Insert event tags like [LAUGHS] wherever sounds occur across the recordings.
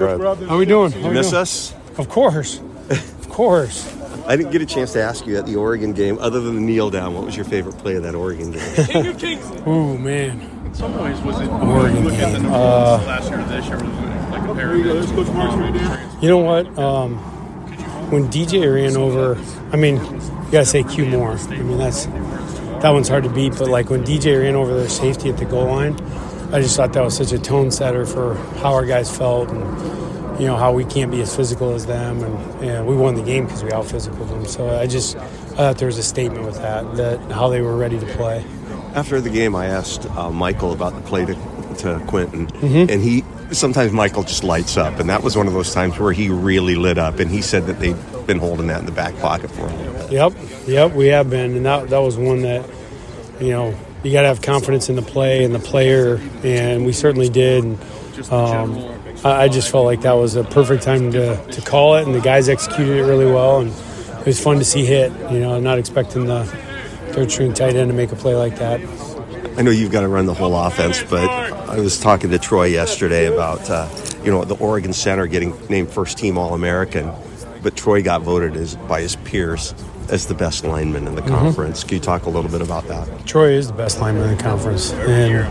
man. Go ahead. How we doing? How You we miss doing? us? Of course. Of course. I didn't get a chance to ask you at the Oregon game, other than the kneel down. What was your favorite play of that Oregon game? [LAUGHS] Ooh, man. In some ways, was it Oregon look at the game. numbers Uh, last year to this year, like comparing it to um, You know what? Um, when DJ ran over, I mean, you gotta say Q Moore. I mean, that's that one's hard to beat. But like when DJ ran over their safety at the goal line, I just thought that was such a tone setter for how our guys felt and you know how we can't be as physical as them. And, and we won the game because we out physical them. So I just I thought there was a statement with that that how they were ready to play. After the game, I asked uh, Michael about the play to, to Quentin, Mhm. and he sometimes Michael just lights up, and that was one of those times where he really lit up, and he said that they'd been holding that in the back pocket for a little bit. Yep, yep, we have been, and that that was one that you know you got to have confidence in the play and the player, and we certainly did. Um, I, I just felt like that was a perfect time to, to call it, and the guys executed it really well, and it was fun to see hit. You know, not expecting the third string tight end to make a play like that. I know you've got to run the whole offense, but I was talking to Troy yesterday about uh, you know the Oregon center getting named first team All American, but Troy got voted as by his peers as the best lineman in the Mhm. conference. Can you talk a little bit about that? Troy is the best lineman in the conference, and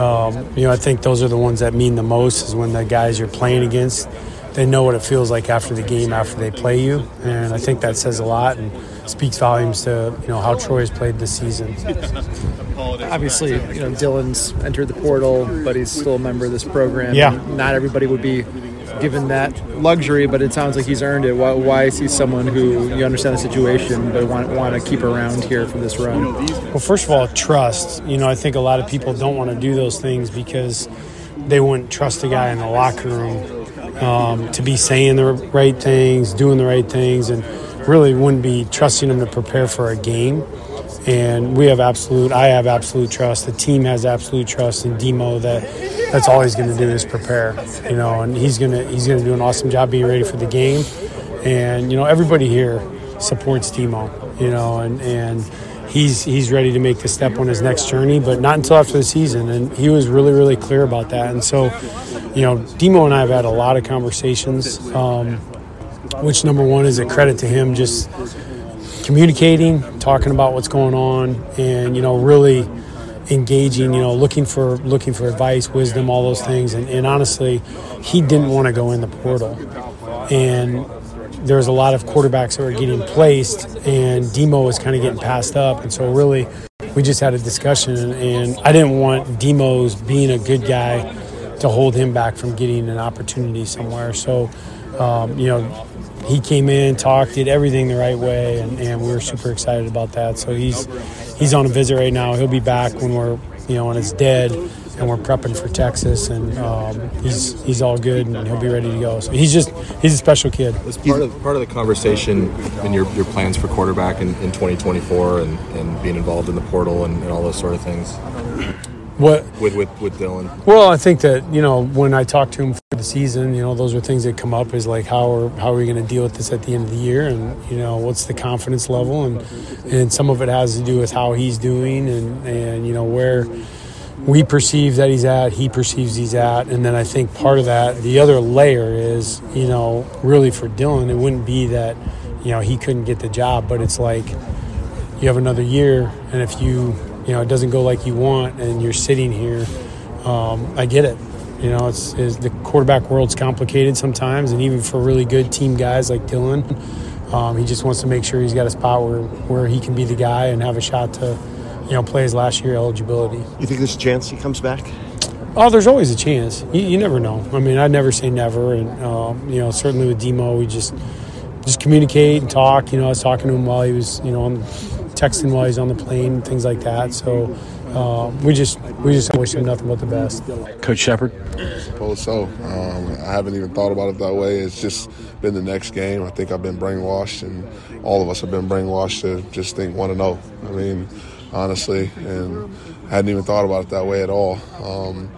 um, you know I think those are the ones that mean the most. Is when the guys you're playing against, they know what it feels like after the game after they play you, and I think that says a lot and speaks volumes to you know how Troy has played this season. Obviously, you know, Dylan's entered the portal, but he's still a member of this program. Yeah. Not everybody would be given that luxury, but it sounds like he's earned it. Why, why is he someone who you understand the situation, but want, want to keep around here for this run? Well, first of all, trust. You know, I think a lot of people don't want to do those things because they wouldn't trust a guy in the locker room um, to be saying the right things, doing the right things, and really wouldn't be trusting him to prepare for a game. And we have absolute, I have absolute trust. The team has absolute trust in Demo that that's all he's going to do is prepare. You know, and he's gonna he's gonna do an awesome job being ready for the game. And you know, everybody here supports Demo. You know, and and he's he's ready to make the step on his next journey, but not until after the season. And he was really really clear about that. And so, you know, Demo and I have had a lot of conversations. Um, which number one is a credit to him, just communicating, talking about what's going on, and you know, really engaging. You know, looking for looking for advice, wisdom, all those things. And, and honestly, he didn't want to go in the portal, and there was a lot of quarterbacks that were getting placed, and Demo was kind of getting passed up, and so really. We just had a discussion, and I didn't want Demo's being a good guy to hold him back from getting an opportunity somewhere. So, um, you know, he came in, talked, did everything the right way, and, and we were super excited about that. So he's he's on a visit right now. He'll be back when we're you know when it's dead, and we're prepping for Texas, and um, he's he's all good and he'll be ready to go. So he's just he's a special kid. As part of part of the conversation and your, your plans for quarterback in, in 2024 and, and being involved in the portal and, and all those sort of things. What with with, with Dylan? Well, I think that you know when I talked to him for the season, you know those are things that come up is like how are how are we going to deal with this at the end of the year, and you know what's the confidence level, and and some of it has to do with how he's doing, and and you know where we perceive that he's at, he perceives he's at, and then I think part of that, the other layer is you know really for Dylan, it wouldn't be that you know he couldn't get the job, but it's like you have another year, and if you you know it doesn't go like you want, and you're sitting here, um, I get it. You know, it's, it's the quarterback world's complicated sometimes, and even for really good team guys like Dylan, um, he just wants to make sure he's got a spot where where he can be the guy and have a shot to, you know, play his last year eligibility. You think there's a chance he comes back? Oh, there's always a chance. You, you never know. I mean, I'd never say never, and um, you know, certainly with Demo, we just just communicate and talk. You know, I was talking to him while he was, you know, on, texting while he's on the plane, things like that. So uh, we just we just wish him nothing but the best. Coach Shephard. Suppose so. Um, I haven't even thought about it that way. It's just been the next game. I think I've been brainwashed, and all of us have been brainwashed to just think one to know. I mean, honestly, and I hadn't even thought about it that way at all. Um,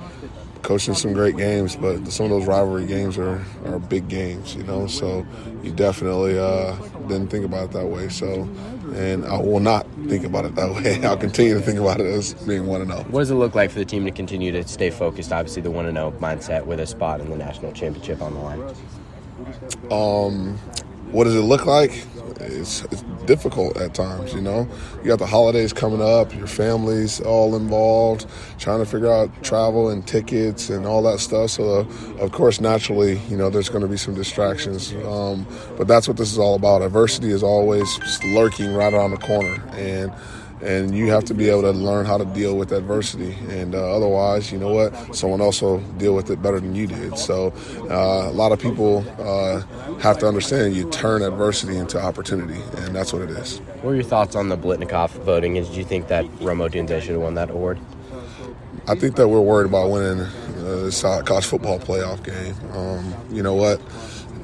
coaching some great games, but some of those rivalry games are, are big games, you know. So you definitely uh, didn't think about it that way. So, and I will not think about it that way. [LAUGHS] I'll continue to think about it as being one and zero. What does it look like for the team to continue to stay focused? Obviously, the one and zero mindset with a spot in the national championship on the line. Um, what does it look like? It's, it's difficult at times, you know. You got the holidays coming up, your family's all involved, trying to figure out travel and tickets and all that stuff. So, uh, of course, naturally, you know, there's going to be some distractions. Um, but that's what this is all about. Adversity is always lurking right around the corner, and and you have to be able to learn how to deal with adversity. And uh, otherwise, you know what, someone else will deal with it better than you did. So uh, a lot of people uh, have to understand you turn adversity into opportunity, and that's what it is. What were your thoughts on the Biletnikoff voting? And did you think that Rome Odunze should have won that award? I think that we're worried about winning uh, this college football playoff game. Um, you know what?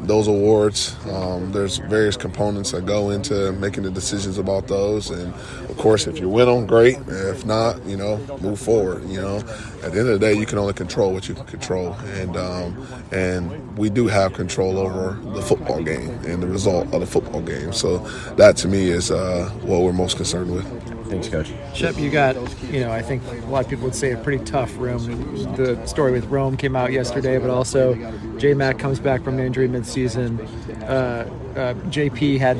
Those awards. Um, there's various components that go into making the decisions about those, and of course, if you win them, great. If not, you know, move forward. You know, at the end of the day, you can only control what you can control, and um, and we do have control over the football game and the result of the football game. So that to me is uh, what we're most concerned with. Thanks, Coach. Shep, you got, you know, I think a lot of people would say a pretty tough room. The story with Rome came out yesterday, but also J Mac comes back from an injury midseason. Uh, uh, JP had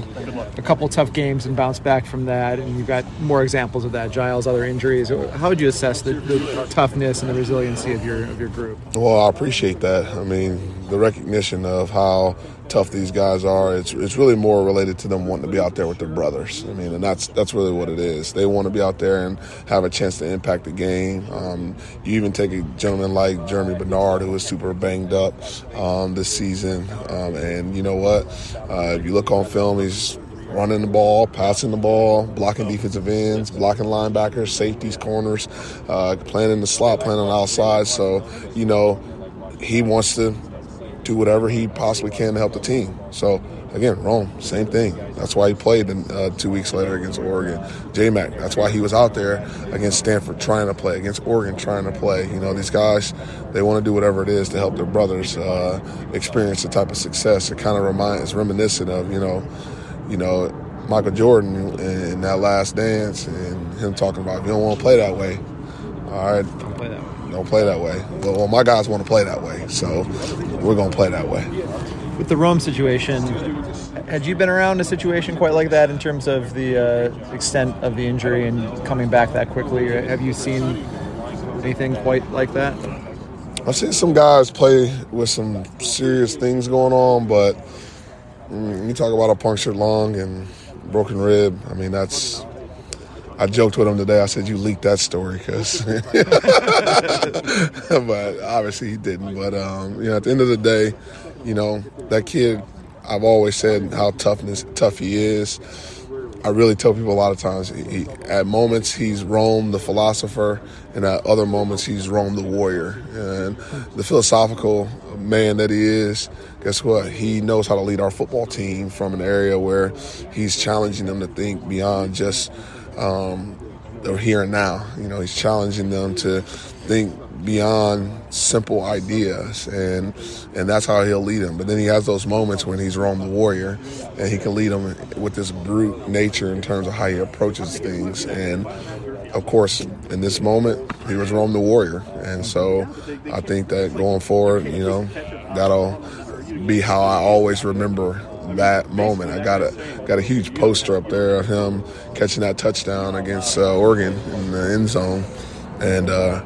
a couple tough games and bounced back from that, and you've got more examples of that. Giles, other injuries. How would you assess the, the toughness and the resiliency of your of your group? Well, I appreciate that. I mean, the recognition of how tough these guys are. It's it's really more related to them wanting to be out there with their brothers. I mean, and that's that's really what it is. They want to be out there and have a chance to impact the game. Um, you even take a gentleman like Germie Bernard, who was super banged up um, this season, um, and you know what? Uh, if you look on film, he's running the ball, passing the ball, blocking defensive ends, blocking linebackers, safeties, corners, uh, playing in the slot, playing on the outside. So, you know, he wants to do whatever he possibly can to help the team. So again, Rome, same thing. That's why he played in, uh, two weeks later against Oregon. J Mac, that's why he was out there against Stanford trying to play, against Oregon trying to play. You know, these guys, they want to do whatever it is to help their brothers uh, experience the type of success. It kind of reminds, reminiscent of, you know, you know, Michael Jordan in that last dance and him talking about, if you don't want to play that way, all right, don't play that way don't play that way. Well, well, my guys want to play that way, so we're going to play that way. With the Rome situation, had you been around a situation quite like that in terms of the uh, extent of the injury and coming back that quickly? Have you seen anything quite like that? I've seen some guys play with some serious things going on, but mm, you talk about a punctured lung and broken rib. I mean, that's I joked with him today. I said, "You leaked that story," because, [LAUGHS] [LAUGHS] but obviously he didn't. But um, you know, at the end of the day, you know, that kid. I've always said how toughness tough he is. I really tell people a lot of times. He, at moments he's Rome the philosopher, and at other moments he's Rome the warrior. And the philosophical man that he is, guess what? He knows how to lead our football team from an area where he's challenging them to think beyond just um, or here and now. You know, he's challenging them to think beyond simple ideas, and and that's how he'll lead them. But then he has those moments when he's Rome the warrior, and he can lead them with this brute nature in terms of how he approaches things. And of course, in this moment, he was Rome the warrior, and so I think that going forward, you know, that'll be how I always remember that moment. I got a got a huge poster up there of him catching that touchdown against uh, Oregon in the end zone, and uh,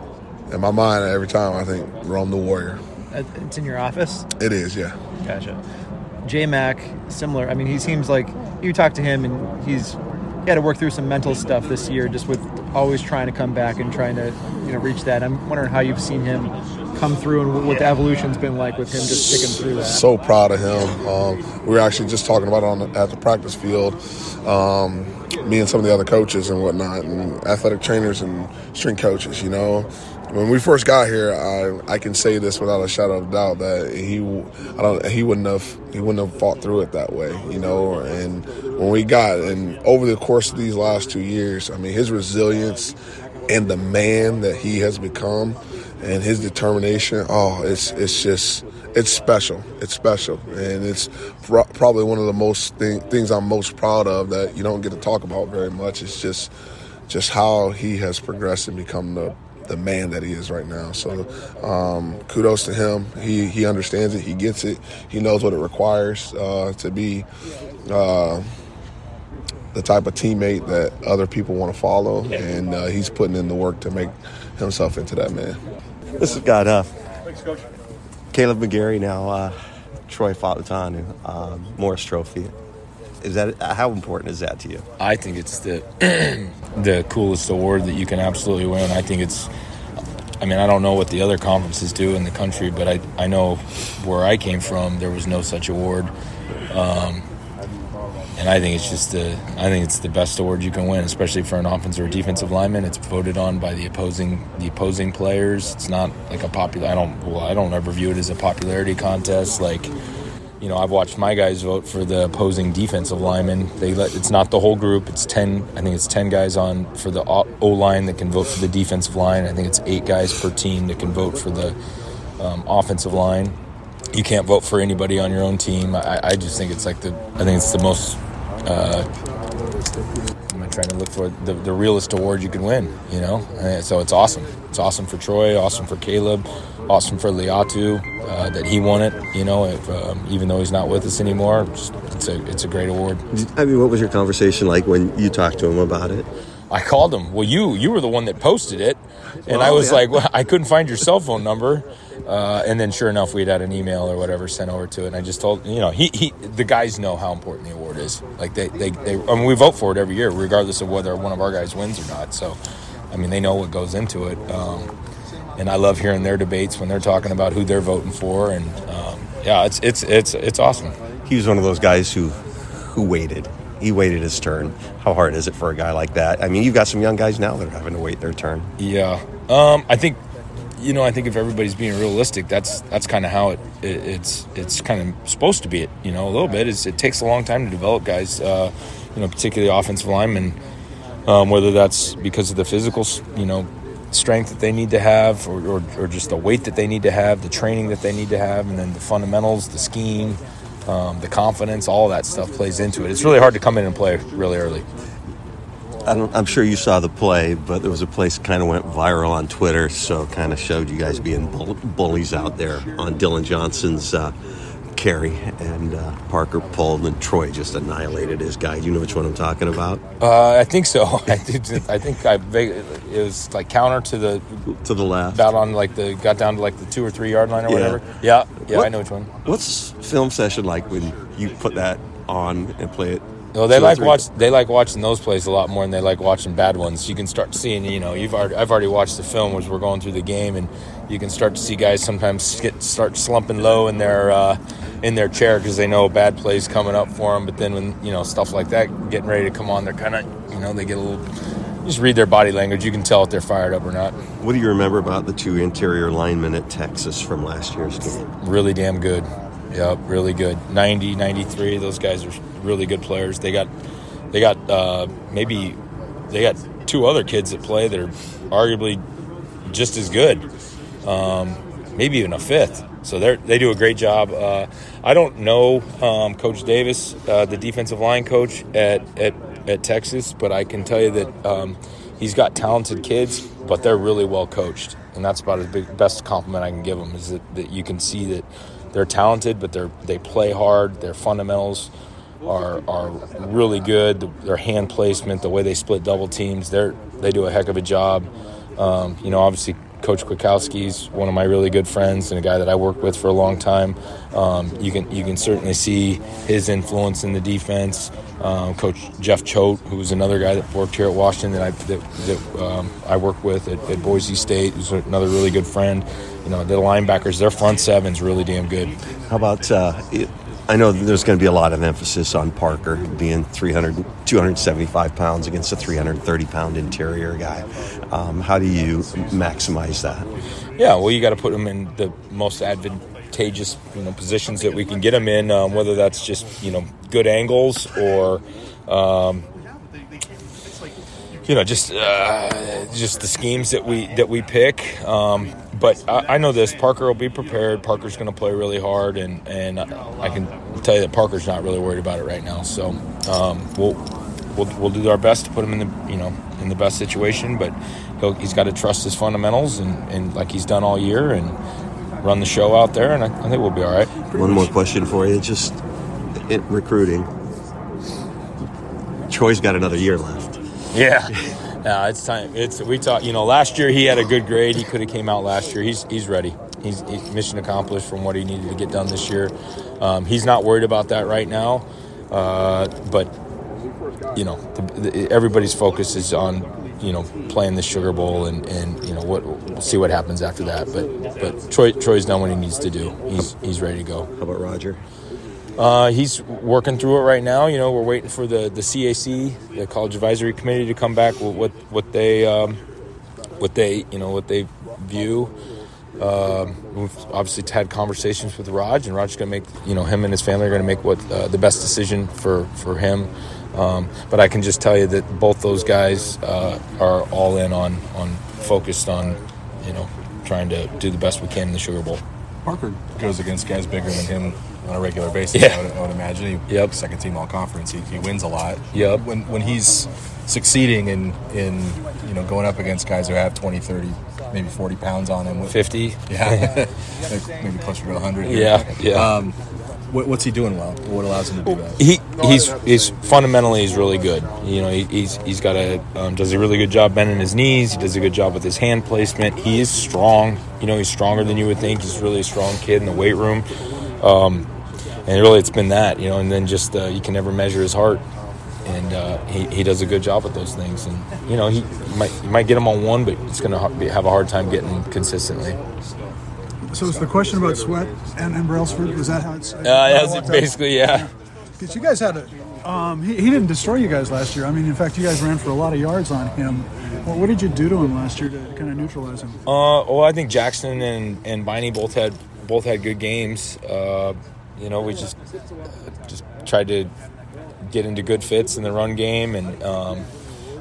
in my mind, every time I think Rome the Warrior. It's in your office. It is, yeah. Gotcha. J Mac, similar. I mean, he seems like you talk to him, and he's he had to work through some mental stuff this year, just with always trying to come back and trying to you know reach that. I'm wondering how you've seen him come through and what the evolution's been like with him just sticking through that. So proud of him. Um, we were actually just talking about it on the, at the practice field. Um, me and some of the other coaches and whatnot, and athletic trainers and strength coaches. You know, when we first got here, I I can say this without a shadow of doubt that he I don't he wouldn't have he wouldn't have fought through it that way, you know. And when we got and over the course of these last two years, I mean, his resilience and the man that he has become and his determination. Oh, it's it's just it's special. It's special, and it's pro- probably one of the most thing, things I'm most proud of that you don't get to talk about very much. It's just just how he has progressed and become the the man that he is right now. So um, kudos to him. He he understands it. He gets it. He knows what it requires uh, to be. Uh, the type of teammate that other people want to follow, and uh, he's putting in the work to make himself into that man. This has got uh, Thanks, Coach. Caleb McGarry now. Uh, Troy Fautanu, um, Morris Trophy. Is that how important is that to you? I think it's the [CLEARS THROAT] the coolest award that you can absolutely win. I think it's. I mean, I don't know what the other conferences do in the country, but I I know where I came from, there was no such award. Um, and I think it's just the I think it's the best award you can win, especially for an offensive or defensive lineman. It's voted on by the opposing the opposing players. It's not like a popular. I don't well, I don't ever view it as a popularity contest. Like, you know, I've watched my guys vote for the opposing defensive lineman. They let it's not the whole group. It's ten. I think it's ten guys on for the O line that can vote for the defensive line. I think it's eight guys per team that can vote for the um, offensive line you can't vote for anybody on your own team. I, I, just think it's like the I think it's the most uh, I'm trying to look for the, the realest award you can win, you know? And so it's awesome. It's awesome for Troy, awesome for Caleb, awesome for Laiatu uh, that he won it, you know, if, um, even though he's not with us anymore. It's a, it's a great award. I mean, what was your conversation like when you talked to him about it? I called him. Well, you you were the one that posted it, and well, I was yeah. like, well, I couldn't find your cell phone number. Uh, and then, sure enough, we'd had an email or whatever sent over to it. And I just told you know, he, he the guys know how important the award is. Like they, they, they I mean, we vote for it every year, regardless of whether one of our guys wins or not. So, I mean, they know what goes into it. Um, and I love hearing their debates when they're talking about who they're voting for. And um, yeah, it's it's it's it's awesome. He was one of those guys who who waited. He waited his turn. How hard is it for a guy like that? I mean, you've got some young guys now that are having to wait their turn. Yeah, um, I think you know, I think if everybody's being realistic, that's that's kind of how it, it, it's it's kind of supposed to be. It you know a little bit. Is it takes a long time to develop guys, uh, you know, particularly offensive linemen. Um, whether that's because of the physical, you know, strength that they need to have, or, or, or, just the weight that they need to have, the training that they need to have, and then the fundamentals, the scheme, um, the confidence, all that stuff plays into it. It's really hard to come in and play really early. I am sure you saw the play, but there was a place kind of went viral on Twitter, so kind of showed you guys being bull- bullies out there on Dillon Johnson's uh, carry, and uh, Parker pulled, and Troy just annihilated his guy. You know which one I'm talking about? Uh, I think so. [LAUGHS] I think I think I it was like counter to the to the left, about on like the got down to like the two or three yard line or Yeah. whatever. Yeah, yeah, What- I know which one. What's film session like when you put that on and play it? Well, they like watch. They like watching those plays a lot more than they like watching bad ones. You can start seeing, you know, you've already, I've already watched the film as we're going through the game, and you can start to see guys sometimes get start slumping low in their uh, in their chair because they know a bad plays coming up for them. But then when you know stuff like that getting ready to come on, they're kind of, you know, they get a little. Just read their body language. You can tell if they're fired up or not. What do you remember about the two interior linemen at Texas from last year's game? really damn good. Yep, really good. 90, 93, those guys are really good players. They got they got uh, maybe they got two other kids that play that are arguably just as good. Um, maybe even a fifth. So they they do a great job. Uh, I don't know um, Coach Davis, uh, the defensive line coach at, at at Texas, but I can tell you that um, he's got talented kids, but they're really well coached, and that's about the best compliment I can give them is that, that you can see that they're talented, but they're they play hard. Their fundamentals are are really good. Their hand placement, the way they split double teams, they're they do a heck of a job. Um, you know, obviously. Coach Kwiatkowski's one of my really good friends and a guy that I worked with for a long time. Um, you can you can certainly see his influence in the defense. Um, Coach Jeff Choate, who was another guy that worked here at Washington that I that, that um, I worked with at, at Boise State, who's another really good friend. You know, the linebackers, their front seven's really damn good. How about, uh, I know there's going to be a lot of emphasis on Parker being 300, 275 pounds against a 330 pound interior guy. Um, how do you maximize that? Yeah, well, you got to put them in the most advantageous you know positions that we can get them in, um, whether that's just you know good angles or. Um, you know, just uh, just the schemes that we that we pick. Um, but I, I know this. Parker will be prepared. Parker's going to play really hard, and and I can tell you that Parker's not really worried about it right now. So um, we'll we'll we'll do our best to put him in the you know in the best situation, but he'll, he's got to trust his fundamentals and, and like he's done all year and run the show out there, and I, I think we'll be all right. One more question for you, just in recruiting. Troy's got another year left. Yeah. [LAUGHS] No, it's time. It's we talked. You know, last year he had a good grade. He could have came out last year. He's he's ready. He's, he's mission accomplished from what he needed to get done this year. Um, he's not worried about that right now. Uh, but you know, the, the, everybody's focus is on you know playing the Sugar Bowl and, and you know what we'll see what happens after that. But but Troy Troy's done what he needs to do. He's he's ready to go. How about Roger? Uh, he's working through it right now. You know, we're waiting for the, the CAC, the College Advisory Committee, to come back with what what they um, what they you know what they view. Um, we've obviously had conversations with Raj, and Raj's going to make you know him and his family are going to make what uh, the best decision for for him. Um, but I can just tell you that both those guys uh, are all in on on focused on you know trying to do the best we can in the Sugar Bowl. Parker goes against guys bigger than him on a regular basis. Yeah. I, would, I would imagine. He, Yep. Second team all conference. He, he wins a lot. Yep. When when he's succeeding in in you know going up against guys who have 20, 30, maybe 40 pounds on him. Fifty. Yeah. [LAUGHS] Maybe closer to 100. Yeah, yeah. Um, what, what's he doing well? What allows him to do that? he he's he's fundamentally he's really good. You know, he, he's he's got a um, does a really good job bending his knees. He does a good job with his hand placement. He is strong. You know, he's stronger than you would think. He's really a strong kid in the weight room. Um, and really, it's been that. You know, and then just uh, you can never measure his heart. And uh, he, he does a good job with those things. And you know, he you might you might get him on one, but it's going to have a hard time getting consistently. So it's the question about Sweat and, and Brailsford. Was that how it's? Uh, that's basically yeah. Because you guys had a. Um, he, he didn't destroy you guys last year. I mean, in fact, you guys ran for a lot of yards on him. Well, what did you do to him last year to kind of neutralize him? Uh, well, I think Jackson and and Biney both had both had good games. Uh, you know, we just just tried to get into good fits in the run game, and um,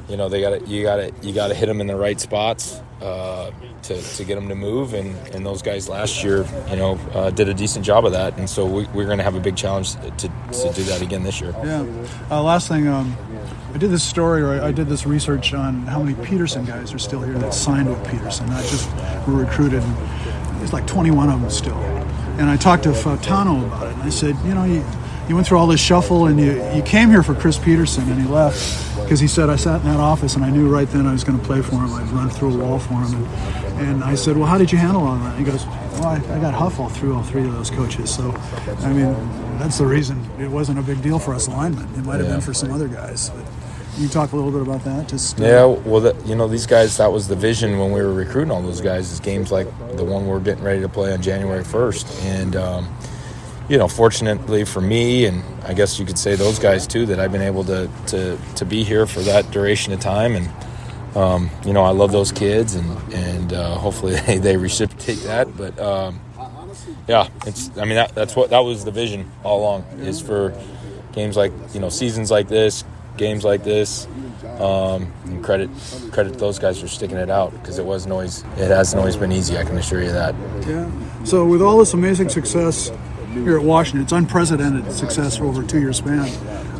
you know they got you got to you got to hit them in the right spots uh, to, to get them to move. And, and those guys last year, you know, uh, did a decent job of that. And so we, we're going to have a big challenge to, to do that again this year. Yeah. Uh, last thing, um, I did this story, or I I did this research on how many Peterson guys are still here that signed with Peterson, not just were recruited. There's like 21 of them still. And I talked to Fautanu about it, I said, you know, you, you went through all this shuffle, and you, you came here for Chris Peterson, and he left because he said I sat in that office, and I knew right then I was going to play for him. I'd run through a wall for him, and, and I said, well, how did you handle all that? He goes, well, I, I got Huff all through all three of those coaches. So, I mean, that's the reason it wasn't a big deal for us linemen. It might have Yeah. been for some other guys. But you talk a little bit about that. Just uh, Yeah, well, the, you know, these guys, that was the vision when we were recruiting all those guys, is games like the one we're getting ready to play on January 1st. And, um, you know, fortunately for me, and I guess you could say those guys too, that I've been able to, to, to be here for that duration of time. And, um, you know, I love those kids, and, and uh, hopefully [LAUGHS] they, they reciprocate that. But, um, yeah, it's, I mean, that, that's what, that was the vision all along, is for games like, you know, seasons like this, games like this. Um, and credit credit those guys for sticking it out because it wasn't always it hasn't always been easy. I can assure you that. Yeah. So with all this amazing success here at Washington, it's unprecedented success over a two-year span.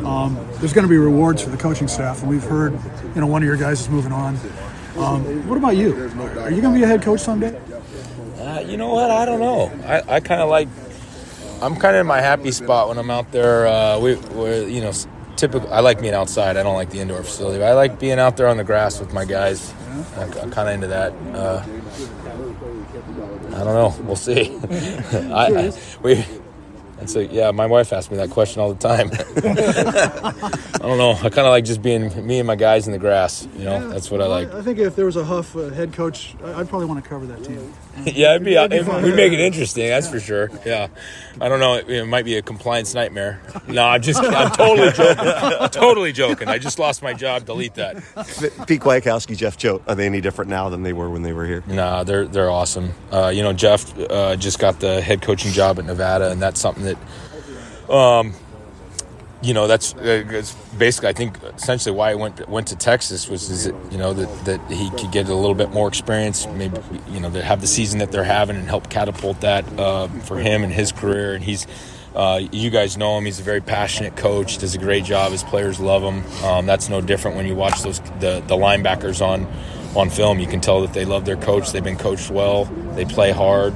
Um, there's going to be rewards for the coaching staff, and we've heard, you know, one of your guys is moving on. Um, what about you? Are you going to be a head coach someday? Uh, you know what? I don't know. I, I kind of like. I'm kind of in my happy spot when I'm out there. Uh, we, we're, you know, typical. I like being outside. I don't like the indoor facility. But I like being out there on the grass with my guys. I, I'm kind of into that. Uh, I don't know. We'll see. [LAUGHS] I, I, we. And so, yeah, my wife asks me that question all the time. [LAUGHS] I don't know. I kind of like just being me and my guys in the grass. You know, that's what I like. I think if there was a Huff uh, head coach, I- I'd probably want to cover that team. [LAUGHS] yeah, it'd be, That'd be it, fun. we'd make it interesting. That's for sure. Yeah, I don't know. It, it might be a compliance nightmare. No, I'm just. I'm totally joking. [LAUGHS] totally joking. I just lost my job. Delete that. Pete Kwiatkowski, Jeff Choate, are they any different now than they were when they were here? Nah, they're they're awesome. Uh, you know, Jeff uh, just got the head coaching job at Nevada, and that's something that, um, you know that's uh, it's basically I think essentially why I went went to Texas was is it, you know that that he could get a little bit more experience, maybe you know to have the season that they're having and help catapult that uh, for him and his career. And he's uh, you guys know him; he's a very passionate coach. Does a great job. His players love him. Um, that's no different when you watch those the the linebackers on on film. You can tell that they love their coach. They've been coached well. They play hard.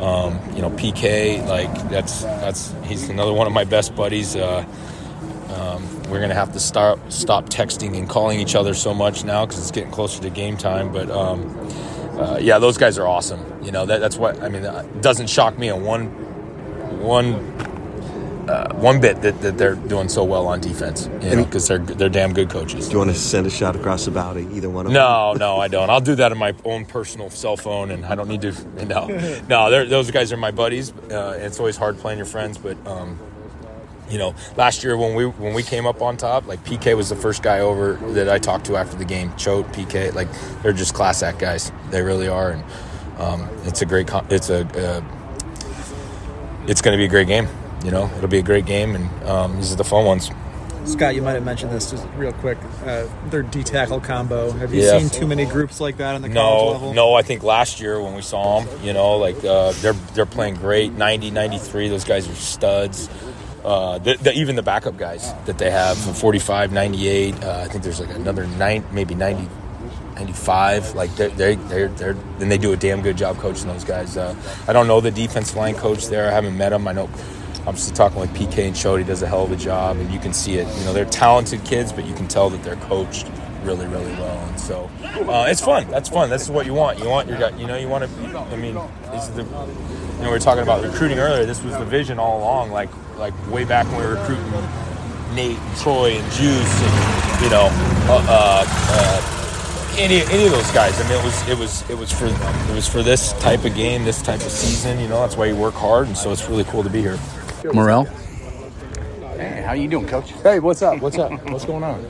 Um, you know, PK like that's that's he's another one of my best buddies. Uh, um, we're gonna have to start stop texting and calling each other so much now because it's getting closer to game time. But um, uh, yeah, those guys are awesome. You know that, that's what I mean. It doesn't shock me in one one uh, one bit that, that they're doing so well on defense. You know, because they're they're damn good coaches. Do you want to send a shot across the bow to either one of them? No, no, I don't. I'll do that on my own personal cell phone, and I don't need to. [LAUGHS] No, [LAUGHS] no, those guys are my buddies. Uh, it's always hard playing your friends, but um, you know, last year when we when we came up on top, like PK was the first guy over that I talked to after the game. Choate, PK, like they're just class act guys. They really are, and um, it's a great. It's a. Uh, it's going to be a great game. You know, it'll be a great game, and um, these are the fun ones. Scott, you might have mentioned this just real quick. Uh, their D tackle combo. Have you Yeah. seen too many groups like that on the college No, level? no. I think last year when we saw them, you know, like uh, they're they're playing great. 90, 93, Those guys are studs. Uh, the, the, even the backup guys that they have, 45, 98. Uh, I think there's like another nine, maybe 90, 95. Like they're they're they're, they're and they do a damn good job coaching those guys. Uh, I don't know the defensive line coach there. I haven't met him. I know. I'm still talking with PK and Chody does a hell of a job, and you can see it. You know, they're talented kids, but you can tell that they're coached really, really well. And so uh, it's fun. That's fun. That's what you want. You want your guy. You know, you want to. I mean, this is the. You know, we were talking about recruiting earlier. This was the vision all along. Like, like way back when we were recruiting Nate and Troy and Juice, and you know, uh, uh, uh, any any of those guys. I mean, it was it was it was for it was for this type of game, this type of season. You know, that's why you work hard, and so it's really cool to be here. Morrell. Hey, how you doing, Coach? Hey, what's up? What's up? What's going on?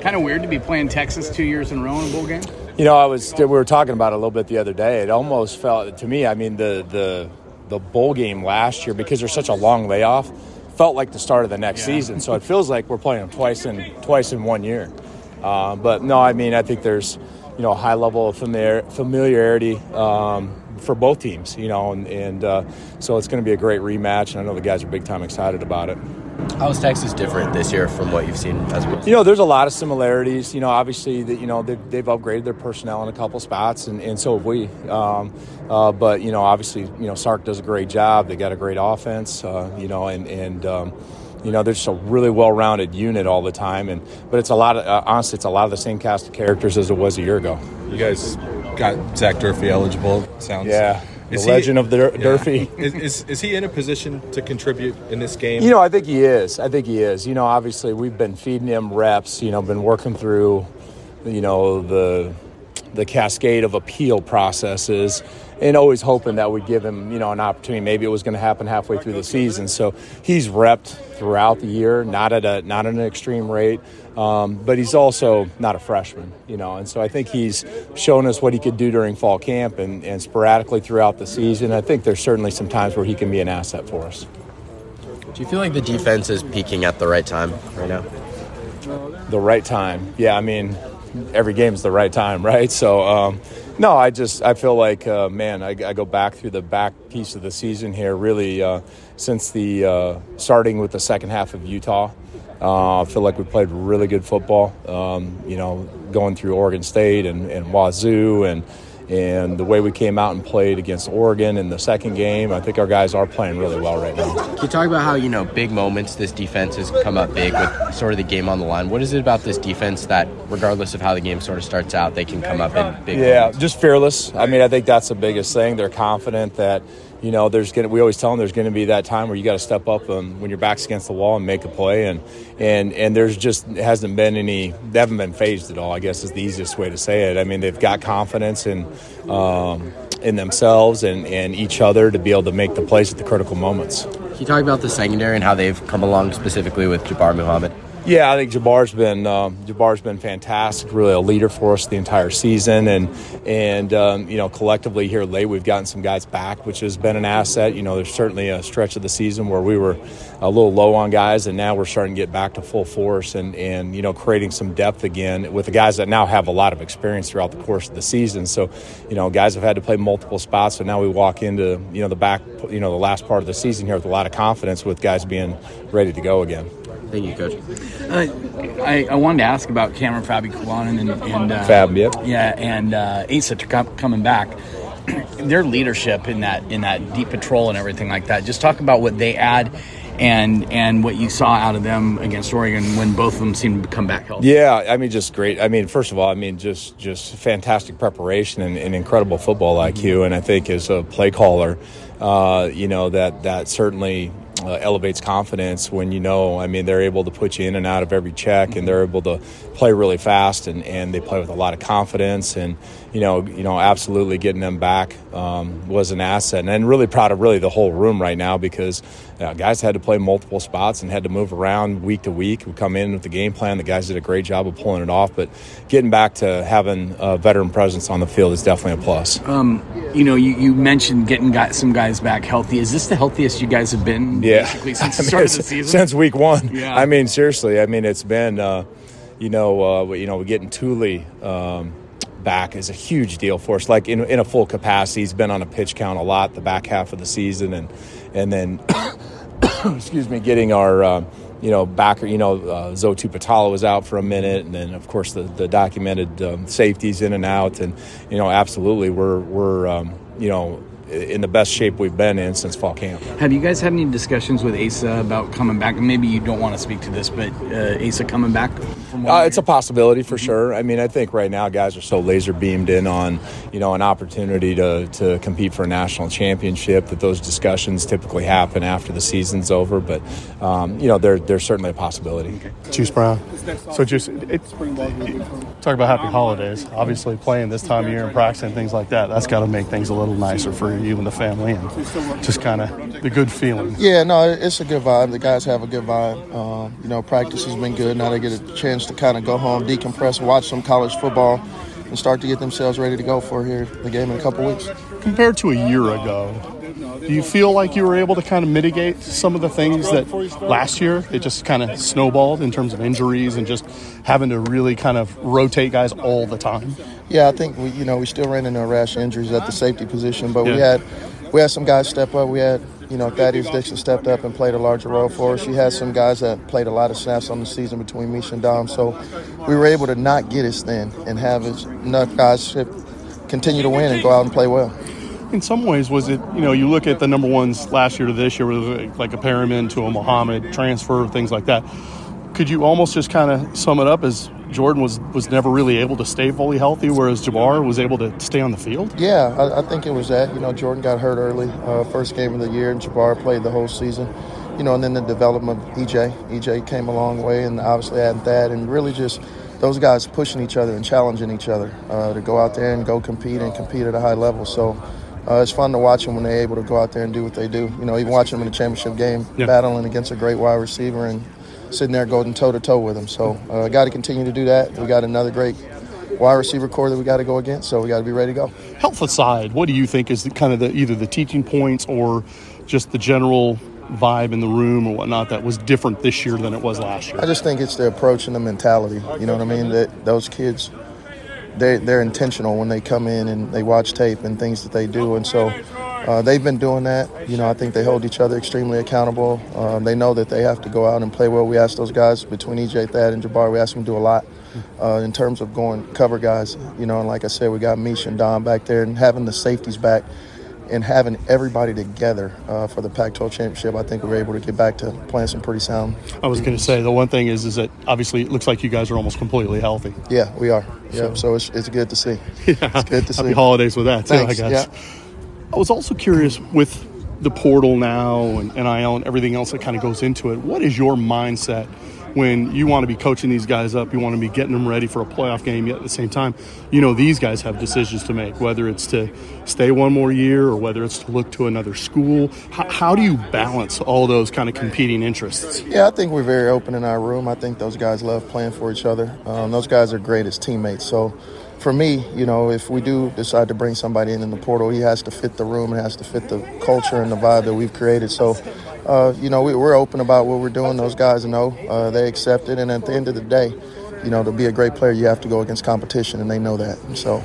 Kind of weird to be playing Texas two years in a row in a bowl game. You know, I was we were talking about it a little bit the other day. It almost felt to me. I mean, the the the bowl game last year because there's such a long layoff felt like the start of the next season. So it feels like we're playing them twice in twice in one year. Uh, but no, I mean, I think there's you know a high level of familiar, familiarity um, for both teams. You know, and, and uh, so it's going to be a great rematch, and I know the guys are big time excited about it. How is Texas different this year from what you've seen as opposed You know, there's a lot of similarities. You know, obviously that you know they've, they've upgraded their personnel in a couple spots, and, and so have we. Um, uh, but you know, obviously, you know, Sark does a great job. They got a great offense. Uh, you know, and and um, you know, they're just a really well-rounded unit all the time. And but it's a lot of uh, honestly, it's a lot of the same cast of characters as it was a year ago. You guys got Zach Durfee eligible. Sounds Yeah, the Is he- legend of Dur- Yeah. Durfee. [LAUGHS] is, is is he in a position to contribute in this game? You know, I think he is. I think he is. You know, obviously we've been feeding him reps. You know, been working through, you know, the the cascade of appeal processes, and always hoping that would give him, you know, an opportunity. Maybe it was going to happen halfway through the season. So he's repped throughout the year, not at a not at an extreme rate, um, but he's also not a freshman. You know, and so I think he's shown us what he could do during fall camp and, and sporadically throughout the season. I think there's certainly some times where he can be an asset for us. Do you feel like the defense is peaking at the right time right now? the right time. Yeah, I mean, every game's the right time, [LAUGHS] right? So, um, no, I just I feel like uh, man, I, I go back through the back piece of the season here, really uh, since the uh, starting with the second half of Utah. Uh, I feel like we played really good football. Um, you know, going through Oregon State and, and Wazoo and. And the way we came out and played against Oregon in the second game, I think our guys are playing really well right now. Can you talk about how, you know, big moments this defense has come up big with sort of the game on the line? What is it about this defense that, regardless of how the game sort of starts out, they can come up in big Yeah, moments? just fearless. I mean, I think that's the biggest thing. They're confident that you know there's going. We always tell them there's going to be that time where you got to step up and when your back's against the wall and make a play. And and and there's just hasn't been any. They haven't been phased at all. I guess is the easiest way to say it. I mean, they've got confidence in. Um, in themselves and, and each other to be able to make the plays at the critical moments. Can you talk about the secondary and how they've come along specifically with Jabbar Muhammad? Yeah, I think Jabbar's been um, Jabbar's been fantastic. Really a leader for us the entire season, and and um, you know collectively here late we've gotten some guys back, which has been an asset. You know, there's certainly a stretch of the season where we were a little low on guys, and now we're starting to get back to full force, and and you know creating some depth again with the guys that now have a lot of experience throughout the course of the season. So, you know, guys have had to play multiple spots, so now we walk into you know the back, you know, the last part of the season here with a lot of confidence, with guys being ready to go again. Thank you, Coach. Uh, I, I wanted to ask about Kamren Fabiculanan and, and uh, Fab, yep. yeah, and uh, Asa com- coming back. [CLEARS THROAT] Their leadership in that in that deep patrol and everything like that. Just talk about what they add. And, and what you saw out of them against Oregon when both of them seemed to come back healthy. Yeah, I mean, just great. I mean, first of all, I mean, just just fantastic preparation and, and incredible football IQ. And I think as a play caller, uh, you know that that certainly uh, elevates confidence when you know. I mean, they're able to put you in and out of every check, and they're able to play really fast, and, and they play with a lot of confidence. And you know, you know, absolutely getting them back um, was an asset, and I'm really proud of really the whole room right now because uh, guys had to play multiple spots and had to move around week to week. We come in with the game plan. The guys did a great job of pulling it off, but getting back to having a veteran presence on the field is definitely a plus. Um, you know, you, you mentioned getting got some guys back healthy. Is this the healthiest you guys have been? Yeah, basically since [LAUGHS] the I mean, start of the season. Since week one. Yeah. I mean, seriously. I mean, it's been, uh, you know, uh, you know, getting Tuli um, back is a huge deal for us. Like in, in a full capacity, he's been on a pitch count a lot the back half of the season, and and then, [COUGHS] excuse me, getting our. Uh, you know, backer, you know, uh, Zo Tuputala was out for a minute, and then of course the, the documented um, safeties in and out, and you know, absolutely, we're we're um, you know in the best shape we've been in since fall camp. Have you guys had any discussions with Asa about coming back? Maybe you don't want to speak to this, but uh, Asa coming back? From uh, it's a possibility for sure. I mean, I think right now guys are so laser beamed in on you know an opportunity to to compete for a national championship that those discussions typically happen after the season's over. But um, you know, there, there's certainly a possibility. Juice Brown. So, Juice, it, talk about happy holidays. Obviously, playing this time of year and practicing things like that, that's got to make things a little nicer for you and the family and just kind of the good feeling. Yeah, no, it's a good vibe. The guys have a good vibe. Um, you know, practice has been good. Now they get a chance to kind of go home, decompress, watch some college football, and start to get themselves ready to go for here the game in a couple weeks. Compared to a year ago, do you feel like you were able to kind of mitigate some of the things that last year it just kind of snowballed in terms of injuries and just having to really kind of rotate guys all the time? Yeah, I think we, you know, we still ran into a rash of injuries at the safety position, but we had we had some guys step up. We had, you know, Thaddeus Dixon stepped up and played a larger role for us. You had some guys that played a lot of snaps on the season between Misha and Dom, so we were able to not get as thin and have as enough guys continue to win and go out and play well. In some ways, was it, you know, you look at the number ones last year to this year, with like a Perryman to a Muhammad transfer, things like that. Could you almost just kind of sum it up as Jordan was, was never really able to stay fully healthy, whereas Jabbar was able to stay on the field? Yeah, I, I think it was that. You know, Jordan got hurt early, uh, first game of the year, and Jabbar played the whole season. You know, and then the development of EJ. EJ came a long way, and obviously adding that, and really just those guys pushing each other and challenging each other uh, to go out there and go compete and compete at a high level. So uh, it's fun to watch them when they're able to go out there and do what they do. You know, even watching them in the championship game, Yeah. battling against a great wide receiver and sitting there going toe to toe with them. So uh, got to continue to do that. We got another great wide receiver core that we got to go against, so we got to be ready to go. Health aside, what do you think is the, kind of the, either the teaching points or just the general vibe in the room or whatnot that was different this year than it was last year? I just think it's the approach and the mentality. You know what I mean? That those kids, they they're intentional when they come in and they watch tape and things that they do, and so uh, they've been doing that. You know, I think they hold each other extremely accountable. Um, they know that they have to go out and play well. We ask those guys between EJ Thad and Jabbar, we ask them to do a lot. Uh, in terms of going cover guys, you know, and like I said, we got Mish and Don back there, and having the safeties back, and having everybody together uh, for the Pac-12 championship, I think we were able to get back to playing some pretty sound I was going to say the one thing is is that obviously it looks like you guys are almost completely healthy. Yeah, we are. So- Yeah, so, it's, it's good to see. [LAUGHS] Yeah. It's good to see. Happy holidays with that too, Thanks, I guess. I was also curious with the portal now and NIL and everything else that kind of goes into it. What is your mindset when you want to be coaching these guys up, you want to be getting them ready for a playoff game. Yet at the same time, you know these guys have decisions to make, whether it's to stay one more year or whether it's to look to another school. How, how do you balance all those kind of competing interests? Yeah, I think we're very open in our room. I think those guys love playing for each other. Um, those guys are great as teammates. So for me, you know, if we do decide to bring somebody in in the portal, he has to fit the room and has to fit the culture and the vibe that we've created. So, uh, you know, we, are open about what we're doing. Those guys know uh, they accept it, and at the end of the day, you know, to be a great player, you have to go against competition, and they know that. And so.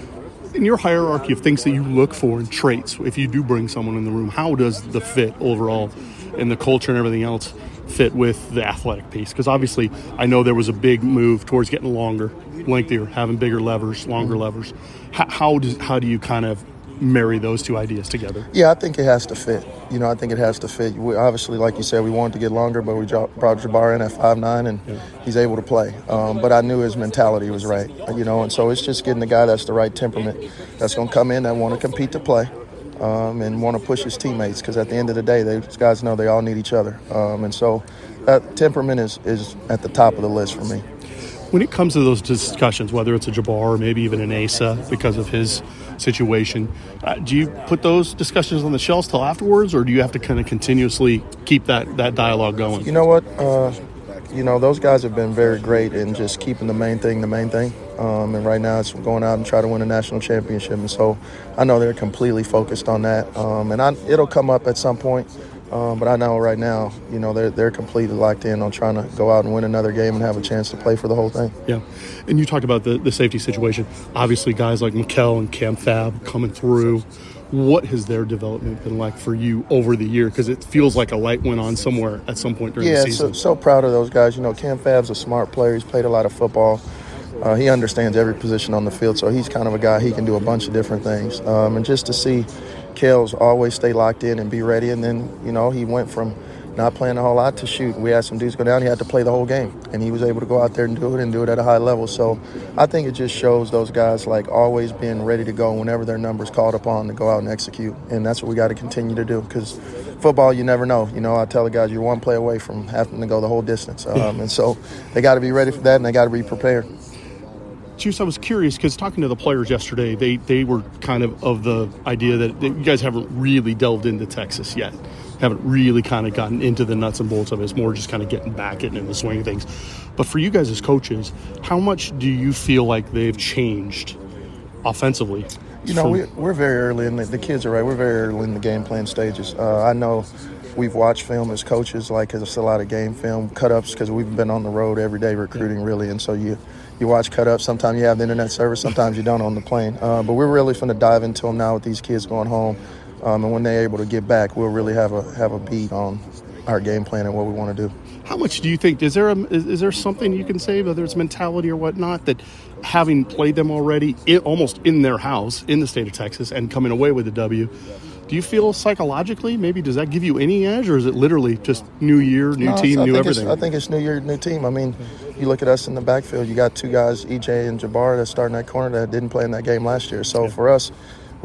In your hierarchy of things that you look for in traits, if you do bring someone in the room, how does the fit overall and the culture and everything else fit with the athletic piece? Because obviously, I know there was a big move towards getting longer, lengthier, having bigger levers, longer levers. How, how does how do you kind of marry those two ideas together? Yeah, I think it has to fit. You know, I think it has to fit. We, obviously, like you said, we wanted to get longer, but we brought Jabbar in at five nine, and yeah. he's able to play. Um, but I knew his mentality was right. You know, and so it's just getting the guy that's the right temperament, that's going to come in that want to compete to play. Um, and want to push his teammates because at the end of the day, these guys know they all need each other. Um, and so that temperament is, is at the top of the list for me. When it comes to those discussions, whether it's a Jabbar or maybe even an Asa because of his situation, uh, do you put those discussions on the shelves till afterwards, or do you have to kind of continuously keep that, that dialogue going? You know what? Uh, you know, those guys have been very great in just keeping the main thing the main thing. Um, and right now it's going out and try to win a national championship. And so I know they're completely focused on that. Um, and I, it'll come up at some point. Um, but I know right now, you know, they're, they're completely locked in on trying to go out and win another game and have a chance to play for the whole thing. Yeah. And you talked about the, the safety situation. Obviously, guys like Mikel and Cam Fab coming through. What has their development been like for you over the year? Because it feels like a light went on somewhere at some point during yeah, the season. Yeah, so, so proud of those guys. You know, Cam Fab's a smart player. He's played a lot of football. Uh, he understands every position on the field, so he's kind of a guy. He can do a bunch of different things. Um, and just to see Kales always stay locked in and be ready. And then, you know, he went from not playing a whole lot to shoot. We had some dudes go down. He had to play the whole game, and he was able to go out there and do it and do it at a high level. So I think it just shows those guys like always being ready to go whenever their number's called upon to go out and execute. And that's what we got to continue to do because football, you never know. You know, I tell the guys you're one play away from having to go the whole distance, [LAUGHS] um, and so they got to be ready for that and they got to be prepared. Chiefs, I was curious because talking to the players yesterday, they, they were kind of of the idea that, that you guys haven't really delved into Texas yet, haven't really kind of gotten into the nuts and bolts of it. It's more just kind of getting back in the swing of things. But for you guys as coaches, how much do you feel like they've changed offensively? You know, we, we're very early in the, the kids are right. We're very early in the game plan stages. Uh, I know we've watched film as coaches, like it's a lot of game film cut ups because we've been on the road every day recruiting, really, and so you you watch cut ups. Sometimes you have the internet service, sometimes you don't on the plane. Uh, but we're really going to dive into them now with these kids going home, um, and when they're able to get back, we'll really have a have a beat on our game plan and what we want to do. How much do you think? Is there a, is, is there something you can say, whether it's mentality or whatnot, that having played them already, it, almost in their house in the state of Texas, and coming away with a W? Do you feel psychologically maybe does that give you any edge, or is it literally just new year, new no, team, new everything? I think it's new year, new team. I mean, you look at us in the backfield. You got two guys, EJ and Jabbar, that starting that corner that didn't play in that game last year. So yeah. for us,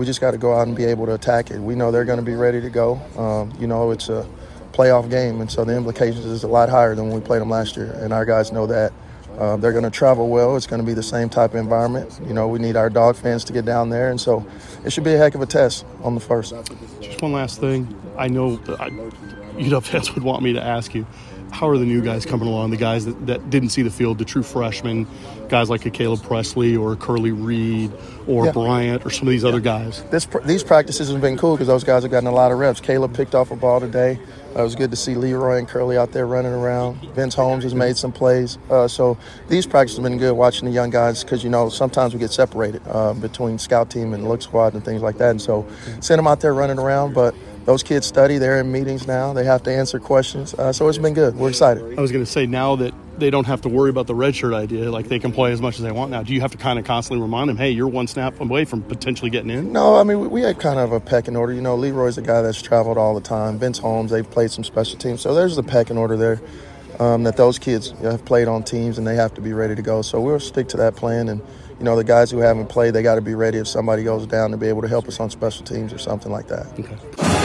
we just got to go out and be able to attack it. We know they're going to be ready to go. Um, you know, it's a playoff game, and so the implications is a lot higher than when we played them last year, and our guys know that. Uh, they're going to travel well. It's going to be the same type of environment. You know, we need our dog fans to get down there, and so it should be a heck of a test on the first. Just one last thing. I know I, UW [LAUGHS] fans would want me to ask you how are the new guys coming along? The guys that, that didn't see the field, the true freshmen, guys like a Caleb Presley or Curley Reed or yeah. Bryant or some of these yeah. other guys. This, these practices have been cool because those guys have gotten a lot of reps. Caleb picked off a ball today. Uh, it was good to see Leroy and Curly out there running around. Vince Holmes has made some plays. Uh, so these practices have been good watching the young guys because, you know, sometimes we get separated uh, between scout team and look squad and things like that. And so send them out there running around. But those kids study. They're in meetings now. They have to answer questions. Uh, so it's been good. We're excited. I was going to say now that they don't have to worry about the redshirt idea, like they can play as much as they want now. Do you have to kind of constantly remind them, hey, you're one snap away from potentially getting in? No, I mean we had kind of a pecking order. You know, Leroy's a guy that's traveled all the time. Vince Holmes, they've played some special teams, so there's the pecking order there. Um, that those kids have played on teams and they have to be ready to go. So we'll stick to that plan and you know, the guys who haven't played, they got to be ready if somebody goes down to be able to help us on special teams or something like that. Okay.